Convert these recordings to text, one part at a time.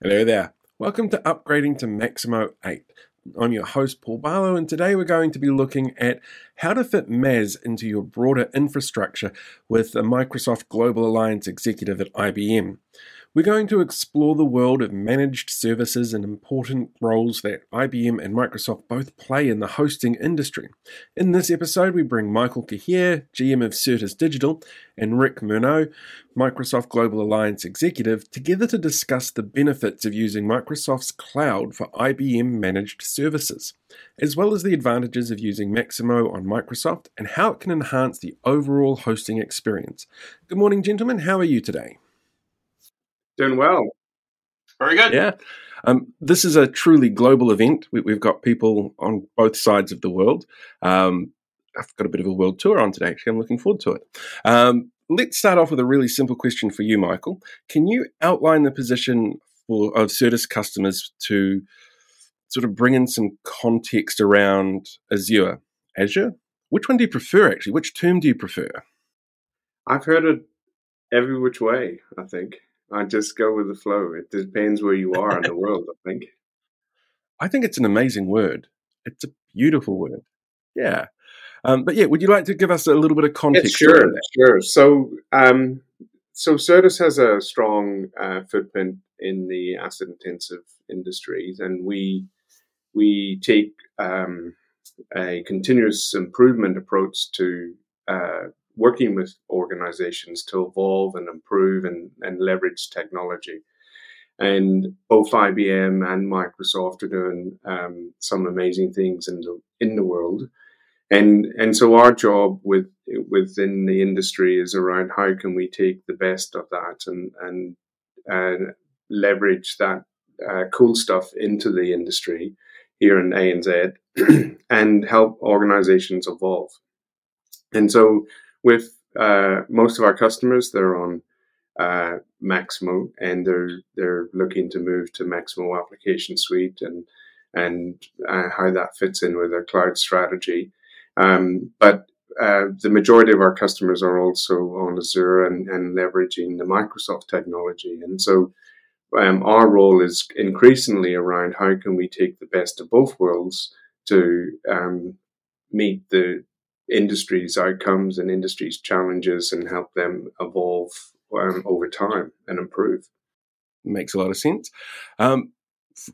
Hello there. Welcome to Upgrading to Maximo 8. I'm your host, Paul Barlow, and today we're going to be looking at how to fit MAS into your broader infrastructure with a Microsoft Global Alliance executive at IBM. We're going to explore the world of managed services and important roles that IBM and Microsoft both play in the hosting industry. In this episode, we bring Michael Cahir, GM of Certus Digital, and Rick Maurno, Microsoft Global Alliance executive, together to discuss the benefits of using Microsoft's cloud for IBM managed services, as well as the advantages of using Maximo on Microsoft and how it can enhance the overall hosting experience. Good morning, gentlemen. How are you today? Doing well. Very good. Yeah. Um, this is a truly global event. We, have got people on both sides of the world. Um, I've got a bit of a world tour on today, actually. I'm looking forward to it. Um, let's start off with a really simple question for you, Michael. Can you outline the position for, of Certus customers to sort of bring in some context around Azure? Azure? Which one do you prefer, actually? Which term do you prefer? I've heard it every which way, I think. I just go with the flow. It depends where you are in the world, I think. I think it's an amazing word. It's a beautiful word. Yeah. Um, but yeah, would you like to give us a little bit of context? Yeah, sure, sure. So, um, so Certus has a strong uh, footprint in the asset intensive industries, and we we take um, a continuous improvement approach to uh, working with organizations to evolve and improve and, and leverage technology. And both IBM and Microsoft are doing um, some amazing things in the in the world. And and so our job with within the industry is around how can we take the best of that and and leverage that uh, cool stuff into the industry here in ANZ and help organizations evolve. And so with uh, most of our customers, they're on uh, Maximo, and they're they're looking to move to Maximo application suite and and uh, how that fits in with their cloud strategy. Um, but uh, the majority of our customers are also on Azure and, and leveraging the Microsoft technology, and so um, our role is increasingly around how can we take the best of both worlds to um, meet the industries' outcomes and industries' challenges and help them evolve um, over time and improve. Makes a lot of sense. Um,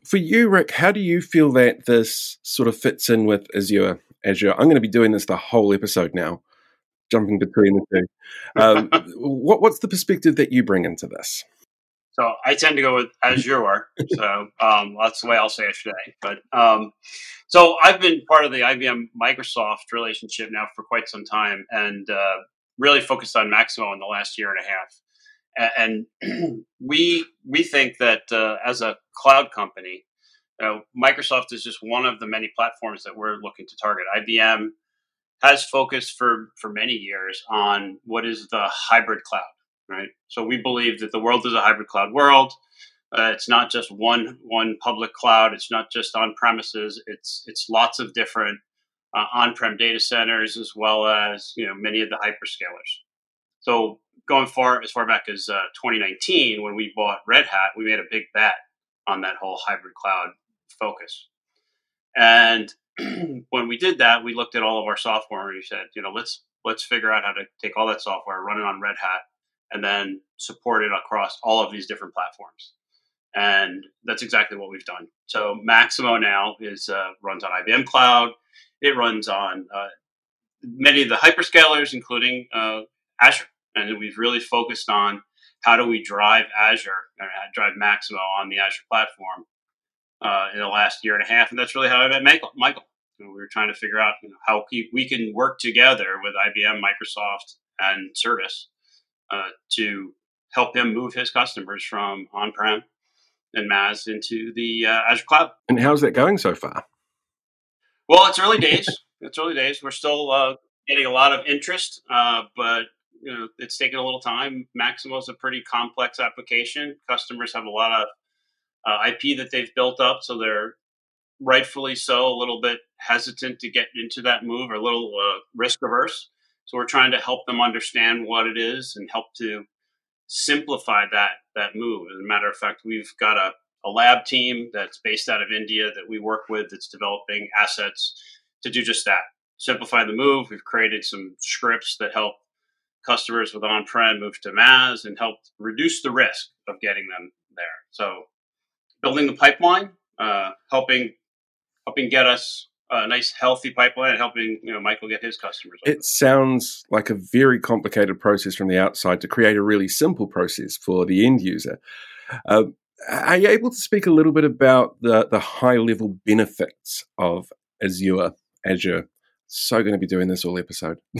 for you, Rick, how do you feel that this sort of fits in with Azure? Azure. I'm going to be doing this the whole episode now, jumping between the two. Um, what, what's the perspective that you bring into this? So I tend to go with Azure. so um, that's the way I'll say it today. But um, so I've been part of the IBM Microsoft relationship now for quite some time, and uh, really focused on Maximo in the last year and a half. And we we think that uh, as a cloud company, Microsoft is just one of the many platforms that we're looking to target. IBM has focused for for many years on what is the hybrid cloud right? So we believe that the world is a hybrid cloud world. Uh, it's not just one one public cloud. It's not just on premises. It's it's lots of different uh, on-prem data centers as well as you know many of the hyperscalers. So going far as far back as uh, 2019, when we bought Red Hat, we made a big bet on that whole hybrid cloud focus. And when we did that, we looked at all of our software and we said, you know, let's let's figure out how to take all that software, run it on Red Hat, and then support it across all of these different platforms. And that's exactly what we've done. So Maximo now is uh, runs on IBM Cloud. It runs on uh, many of the hyperscalers, including uh, Azure. And we've really focused on how do we drive Azure, or uh, drive Maximo on the Azure platform uh, in the last year and a half. And that's really how I met Michael. Michael. we were trying to figure out you know, how we can work together with IBM, Microsoft, and Certus uh, to help him move his customers from on-prem and MAS into the uh, Azure cloud. And how's that going so far? Well, it's early days. it's early days. We're still uh, getting a lot of interest, uh, but you know it's taken a little time. Maximo is a pretty complex application. Customers have a lot of uh, IP that they've built up, so they're rightfully so a little bit hesitant to get into that move or a little uh, risk averse. So we're trying to help them understand what it is and help to simplify that that move. As a matter of fact, we've got a, a lab team that's based out of India that we work with that's developing assets to do just that. Simplify the move. We've created some scripts that help customers with on-prem move to MAS and help reduce the risk of getting them there. So building the pipeline, uh, helping helping get us a nice healthy pipeline and helping you know Michael get his customers. It sounds like a very complicated process from the outside to create a really simple process for the end user. Uh, are you able to speak a little bit about the, the high level benefits of Azure? Azure. So going to be doing this all episode.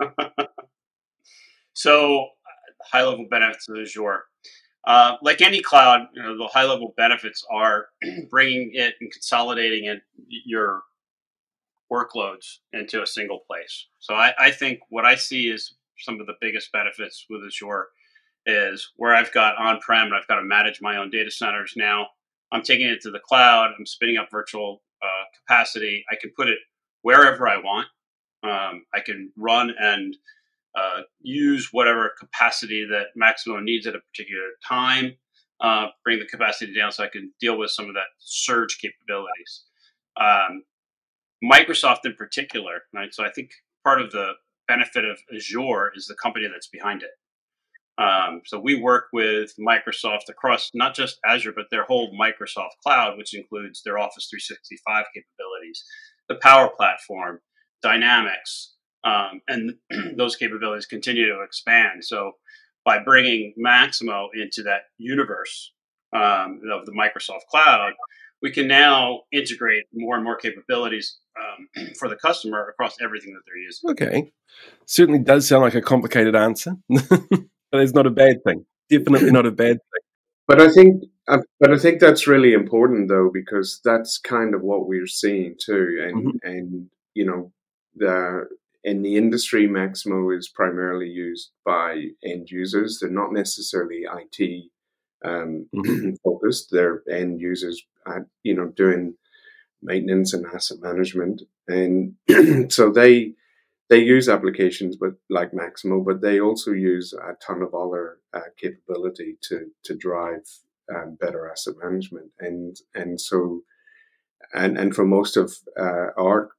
so, high level benefits of Azure. Uh, like any cloud, you know, the high level benefits are bringing it and consolidating it, your workloads into a single place. So I, I, think what I see is some of the biggest benefits with Azure is where I've got on prem and I've got to manage my own data centers now. I'm taking it to the cloud. I'm spinning up virtual uh, capacity. I can put it wherever I want. Um, I can run and uh, use whatever capacity that Maximo needs at a particular time, uh, bring the capacity down so I can deal with some of that surge capabilities. Um, Microsoft in particular, right? So I think part of the benefit of Azure is the company that's behind it. Um, so we work with Microsoft across not just Azure, but their whole Microsoft cloud, which includes their Office 365 capabilities, the Power Platform, Dynamics, um, and those capabilities continue to expand. So by bringing Maximo into that universe um, of the Microsoft cloud, we can now integrate more and more capabilities um, for the customer across everything that they're using. Okay, certainly does sound like a complicated answer, but it's not a bad thing. Definitely not a bad thing. But I think, uh, but I think that's really important though, because that's kind of what we're seeing too, and mm-hmm. and you know the in the industry, Maximo is primarily used by end users. They're not necessarily IT um, mm-hmm. focused. They're end users, at, you know, doing maintenance and asset management, and so they they use applications, but like Maximo, but they also use a ton of other uh, capability to to drive um, better asset management, and and so and and for most of uh, our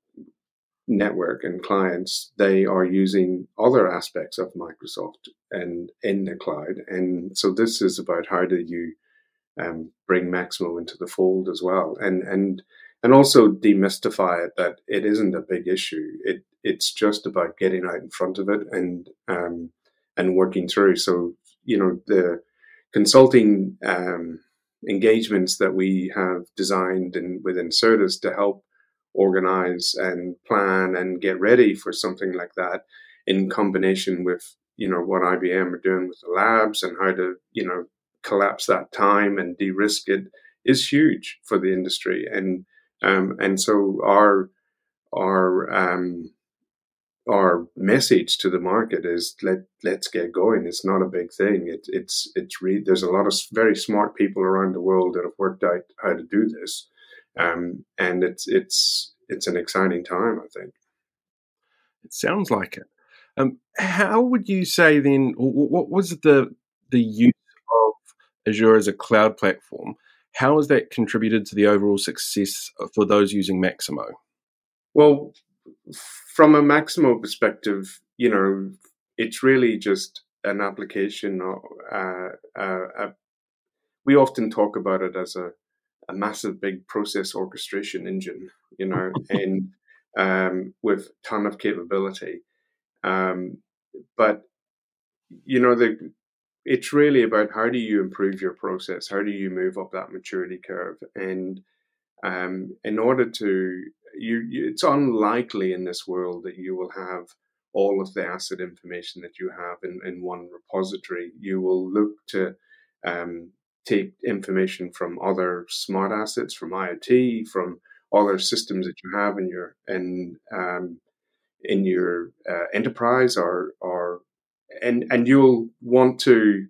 network and clients, they are using other aspects of Microsoft and in the cloud. And so this is about how do you um, bring Maximo into the fold as well, and and and also demystify it that it isn't a big issue. It it's just about getting out in front of it and um, and working through. So you know the consulting um, engagements that we have designed and within Certus to help organize and plan and get ready for something like that in combination with you know what IBM are doing with the labs and how to you know collapse that time and de-risk it is huge for the industry and um, and so our our um, our message to the market is let let's get going. It's not a big thing. It, it's it's re- there's a lot of very smart people around the world that have worked out how to do this, um, and it's it's it's an exciting time. I think it sounds like it. Um, how would you say then? What was the the use of Azure as a cloud platform? How has that contributed to the overall success for those using Maximo? Well, from a Maximo perspective, you know, it's really just an application. Uh, uh, uh, we often talk about it as a a massive big process orchestration engine, you know, and um, with ton of capability. Um, but you know, the it's really about how do you improve your process? How do you move up that maturity curve? And um, in order to, you, you, it's unlikely in this world that you will have all of the asset information that you have in, in one repository. You will look to um, take information from other smart assets, from IoT, from other systems that you have in your in um, in your uh, enterprise, or or and and you'll want to.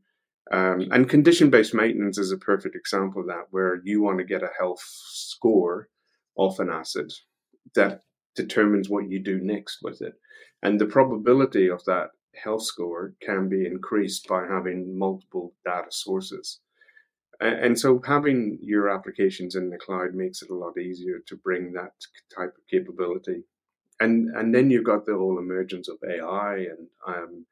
Um, and condition based maintenance is a perfect example of that, where you want to get a health score off an asset that determines what you do next with it. And the probability of that health score can be increased by having multiple data sources. And so having your applications in the cloud makes it a lot easier to bring that type of capability. And and then you've got the whole emergence of ai and um,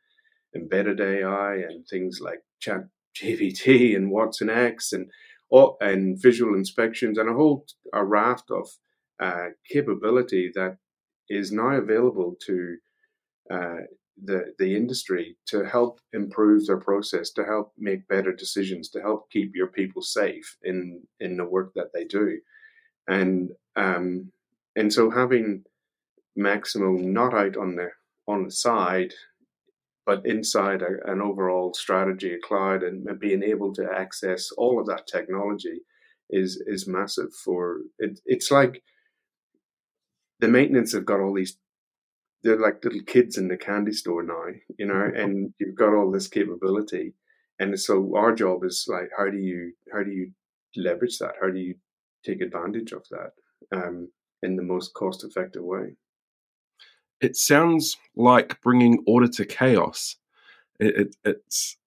embedded ai and things like chat gpt and watsonx and and visual inspections and a whole a raft of uh, capability that is now available to uh, the the industry to help improve their process, to help make better decisions, to help keep your people safe in in the work that they do, and um, and so having Maximo not out on the on the side, but inside a, an overall strategy, a cloud, and being able to access all of that technology is is massive. For it, it's like the maintenance have got all these they're like little kids in the candy store now, you know, mm-hmm. and you've got all this capability. And so our job is like, how do you, how do you leverage that? How do you take advantage of that um, in the most cost effective way? It sounds like bringing order to chaos. It, it, it's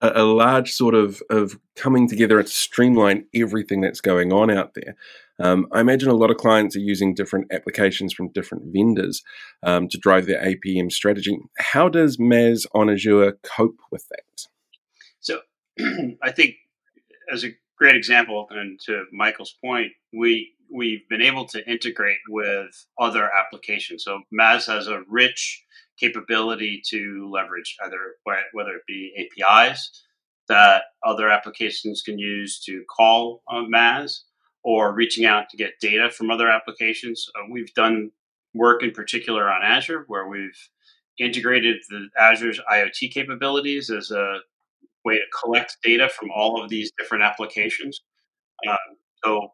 a, a large sort of, of coming together and streamline everything that's going on out there. Um, I imagine a lot of clients are using different applications from different vendors um, to drive their APM strategy. How does MAS on Azure cope with that? So, I think as a great example, and to Michael's point, we we've been able to integrate with other applications. So MAS has a rich capability to leverage either whether it be APIs that other applications can use to call uh, MAS or reaching out to get data from other applications. Uh, we've done work in particular on Azure where we've integrated the Azure's IoT capabilities as a way to collect data from all of these different applications. Uh, so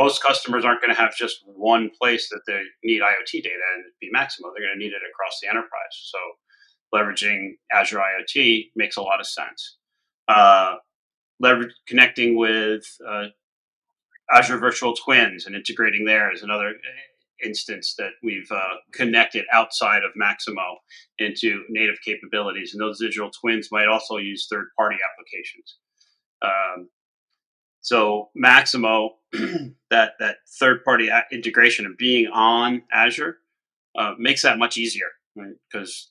most customers aren't going to have just one place that they need IoT data and be Maximo. They're going to need it across the enterprise. So leveraging Azure IoT makes a lot of sense. Uh, connecting with uh, Azure Virtual Twins and integrating there is another instance that we've uh, connected outside of Maximo into native capabilities. And those digital twins might also use third party applications. Um, so Maximo, that that third party integration of being on Azure uh, makes that much easier because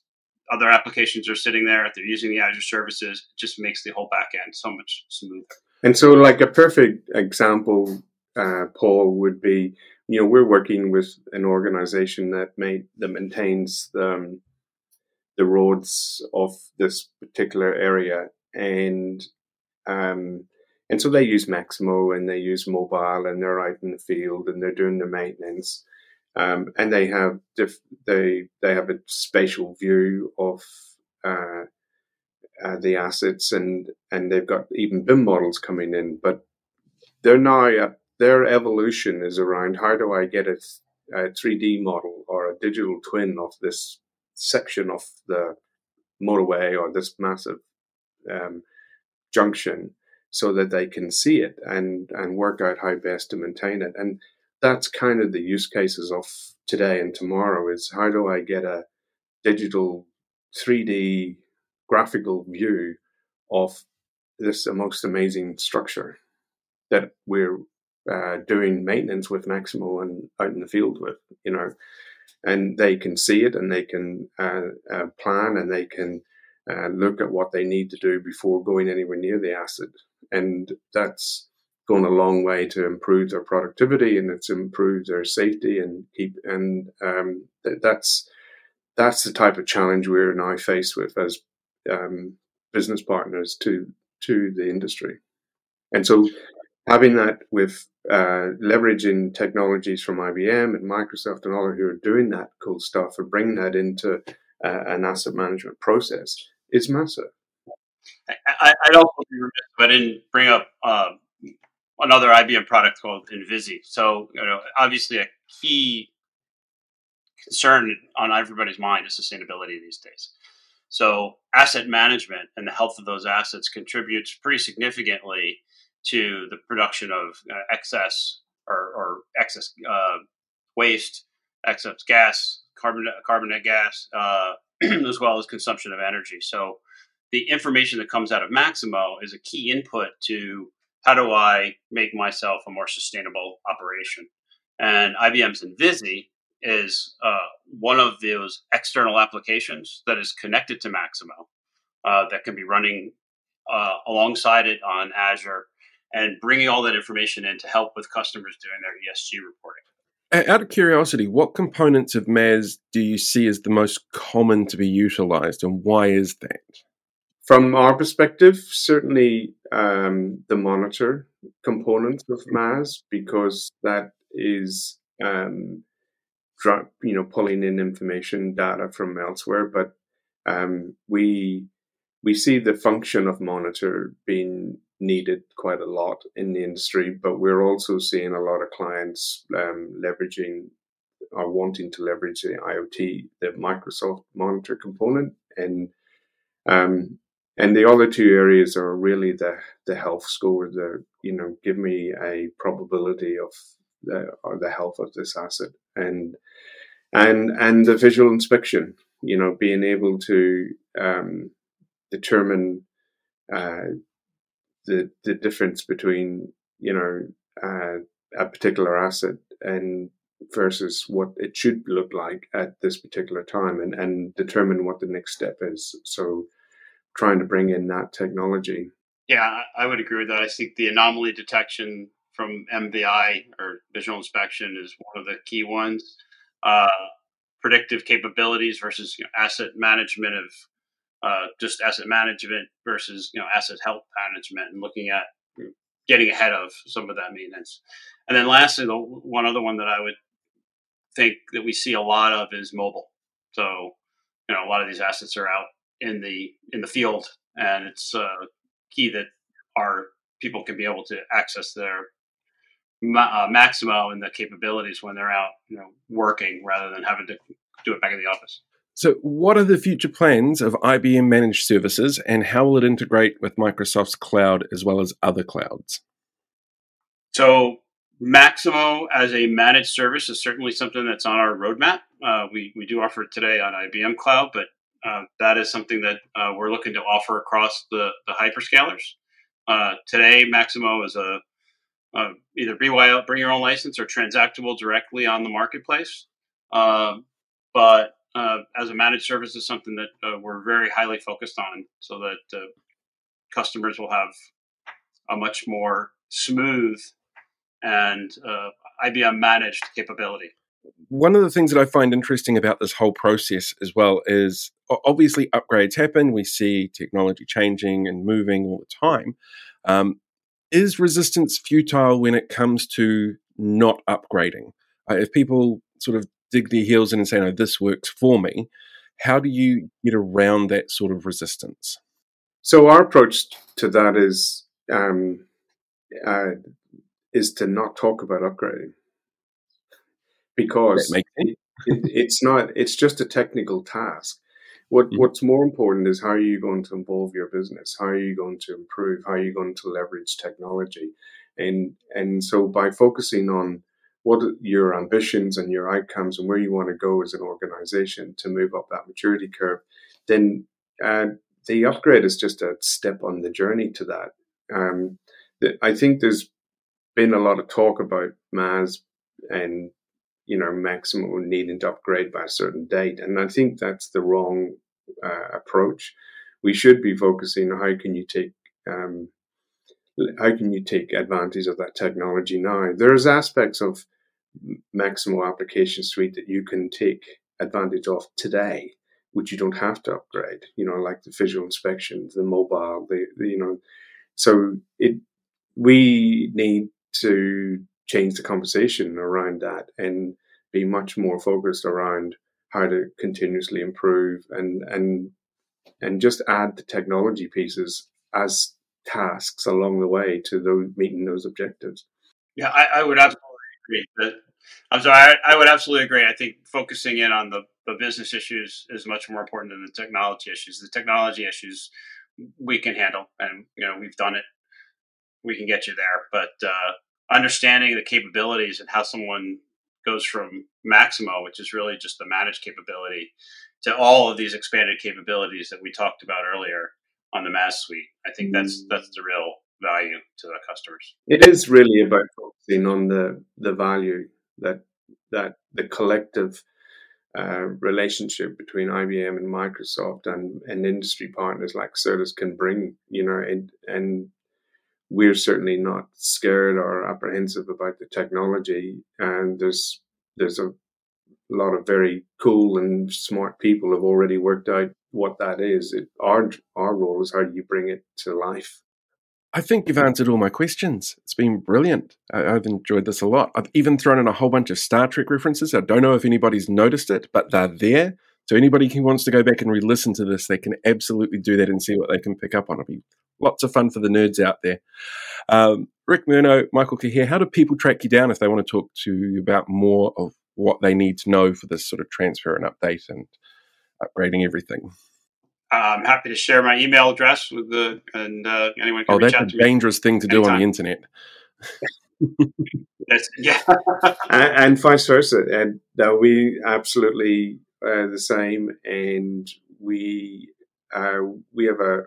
right? other applications are sitting there. If they're using the Azure services, it just makes the whole backend so much smoother. And so, like a perfect example uh, Paul, would be you know we're working with an organization that made that maintains the, um, the roads of this particular area, and um, and so they use Maximo and they use mobile and they're out in the field and they're doing the maintenance. Um, and they have diff- they they have a spatial view of uh, uh, the assets and and they've got even BIM models coming in, but they're now at their evolution is around how do I get a, a 3D model or a digital twin of this section of the motorway or this massive um, junction so that they can see it and, and work out how best to maintain it. And that's kind of the use cases of today and tomorrow is how do I get a digital 3D graphical view of this most amazing structure that we're uh, doing maintenance with Maximo and out in the field with, you know, and they can see it and they can uh, uh, plan and they can uh, look at what they need to do before going anywhere near the asset. And that's gone a long way to improve their productivity and it's improved their safety and keep, and um, th- that's, that's the type of challenge we're now faced with as um, business partners to, to the industry. And so having that with uh, leveraging technologies from IBM and Microsoft and all who are doing that cool stuff and bringing that into uh, an asset management process is massive. I, would also be remiss if I didn't bring up uh, another IBM product called Envizi. So, you know, obviously a key concern on everybody's mind is sustainability these days. So, asset management and the health of those assets contributes pretty significantly to the production of uh, excess or, or excess uh, waste, excess gas, carbon carbonate gas, uh, as well as consumption of energy. So the information that comes out of Maximo is a key input to how do I make myself a more sustainable operation? And IBM's Envizi is uh, one of those external applications that is connected to Maximo uh, that can be running uh, alongside it on Azure and bringing all that information in to help with customers doing their ESG reporting. Out of curiosity, what components of MAS do you see as the most common to be utilized, and why is that? From our perspective, certainly um, the monitor component of MAS, because that is um, you know pulling in information data from elsewhere. But um, we we see the function of monitor being needed quite a lot in the industry, but we're also seeing a lot of clients um, leveraging or wanting to leverage the IoT, the Microsoft Monitor component, and um, and the other two areas are really the the health score, the you know give me a probability of the or the health of this asset, and and and the visual inspection, you know, being able to um, determine uh, the the difference between you know uh, a particular asset and versus what it should look like at this particular time and, and determine what the next step is. So trying to bring in that technology. Yeah, I would agree with that. I think the anomaly detection from MVI or visual inspection is one of the key ones. Uh, predictive capabilities versus you know, asset management of uh, just asset management versus you know asset health management and looking at getting ahead of some of that maintenance. And then lastly, the one other one that I would think that we see a lot of is mobile. So you know a lot of these assets are out in the in the field, and it's uh, key that our people can be able to access their uh, Maximo and the capabilities when they're out, you know, working rather than having to do it back in the office. So, what are the future plans of IBM Managed Services, and how will it integrate with Microsoft's cloud as well as other clouds? So, Maximo as a managed service is certainly something that's on our roadmap. Uh, we we do offer it today on IBM Cloud, but uh, that is something that uh, we're looking to offer across the, the hyperscalers. Uh, today, Maximo is a uh, either BYO, bring your own license or transactable directly on the marketplace. Um, but uh, as a managed service is something that we're very highly focused on so that customers will have a much more smooth and IBM managed capability one of the things that I find interesting about this whole process as well is obviously upgrades happen. We see technology changing and moving all the time. Um, is resistance futile when it comes to not upgrading? Uh, if people sort of dig their heels in and say, no, this works for me, how do you get around that sort of resistance? So our approach to that is um, uh, is to not talk about upgrading because it, it, it's not it's just a technical task. What mm-hmm. what's more important is how are you going to involve your business? How are you going to improve? How are you going to leverage technology? And and so by focusing on what your ambitions and your outcomes and where you want to go as an organization to move up that maturity curve then uh, the upgrade is just a step on the journey to that. Um, I think there's been a lot of talk about MAS and you know, Maximo needing to upgrade by a certain date. And I think that's the wrong uh, approach. We should be focusing on how can you take um, how can you take advantage of that technology now? There's aspects of Maximo application suite that you can take advantage of today, which you don't have to upgrade. You know, like the visual inspection, the mobile, the, the you know. So it we need to change the conversation around that and be much more focused around how to continuously improve and and and just add the technology pieces as tasks along the way to those meeting those objectives. Yeah, I, I would absolutely agree. I'm sorry, I, I, would absolutely agree. I think focusing in on the, the business issues is much more important than the technology issues. The technology issues we can handle, and you know we've done it. We can get you there, but uh, understanding the capabilities and how someone goes from Maximo, which is really just the managed capability, to all of these expanded capabilities that we talked about earlier on the MAS suite. I think that's that's the real value to our customers. It is really about focusing on the the value that that the collective uh, relationship between IBM and Microsoft and, and industry partners like Certus can bring, you know, and, and we're certainly not scared or apprehensive about the technology. And there's there's a lot of very cool and smart people have already worked out what that is. It, our our role is how do you bring it to life. I think you've answered all my questions. It's been brilliant. I, have enjoyed this a lot. I've even thrown in a whole bunch of Star Trek references. I don't know if anybody's noticed it, but they're there. So anybody who wants to go back and re-listen to this, they can absolutely do that and see what they can pick up on. It'll be lots of fun for the nerds out there. Um, Rick Maurno, Michael Cahir, how do people track you down if they want to talk to you about more of what they need to know for this sort of transfer and update and upgrading everything? I'm happy to share my email address with the and uh, anyone can oh, reach out to me. dangerous thing to anytime. do on the internet. yeah, and, and, vice versa. And that we absolutely uh, the same, and we uh, we have a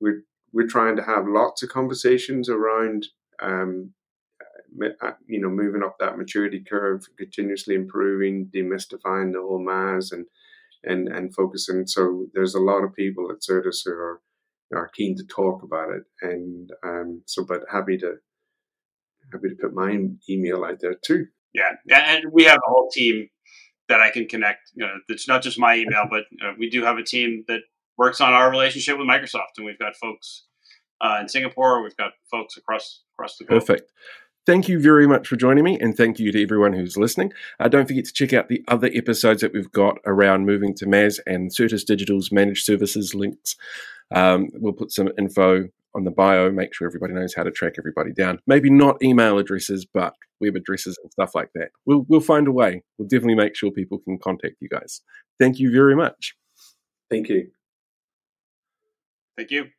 we're we're trying to have lots of conversations around um, uh, you know moving up that maturity curve, continuously improving, demystifying the whole MAS, and and and focusing. So there's a lot of people at Certus who are are keen to talk about it, and um, so but happy to happy to put my email out there too. Yeah, and we have a whole team that I can connect. You know, it's not just my email, but uh, we do have a team that works on our relationship with Microsoft, and we've got folks uh, in Singapore. We've got folks across across the globe. Perfect. Thank you very much for joining me, and thank you to everyone who's listening. Uh, don't forget to check out the other episodes that we've got around moving to MAS and Certus Digital's managed services links. Um, we'll put some info on the bio, make sure everybody knows how to track everybody down. Maybe not email addresses, but web addresses and stuff like that. We'll, we'll find a way. We'll definitely make sure people can contact you guys. Thank you very much. Thank you. Thank you.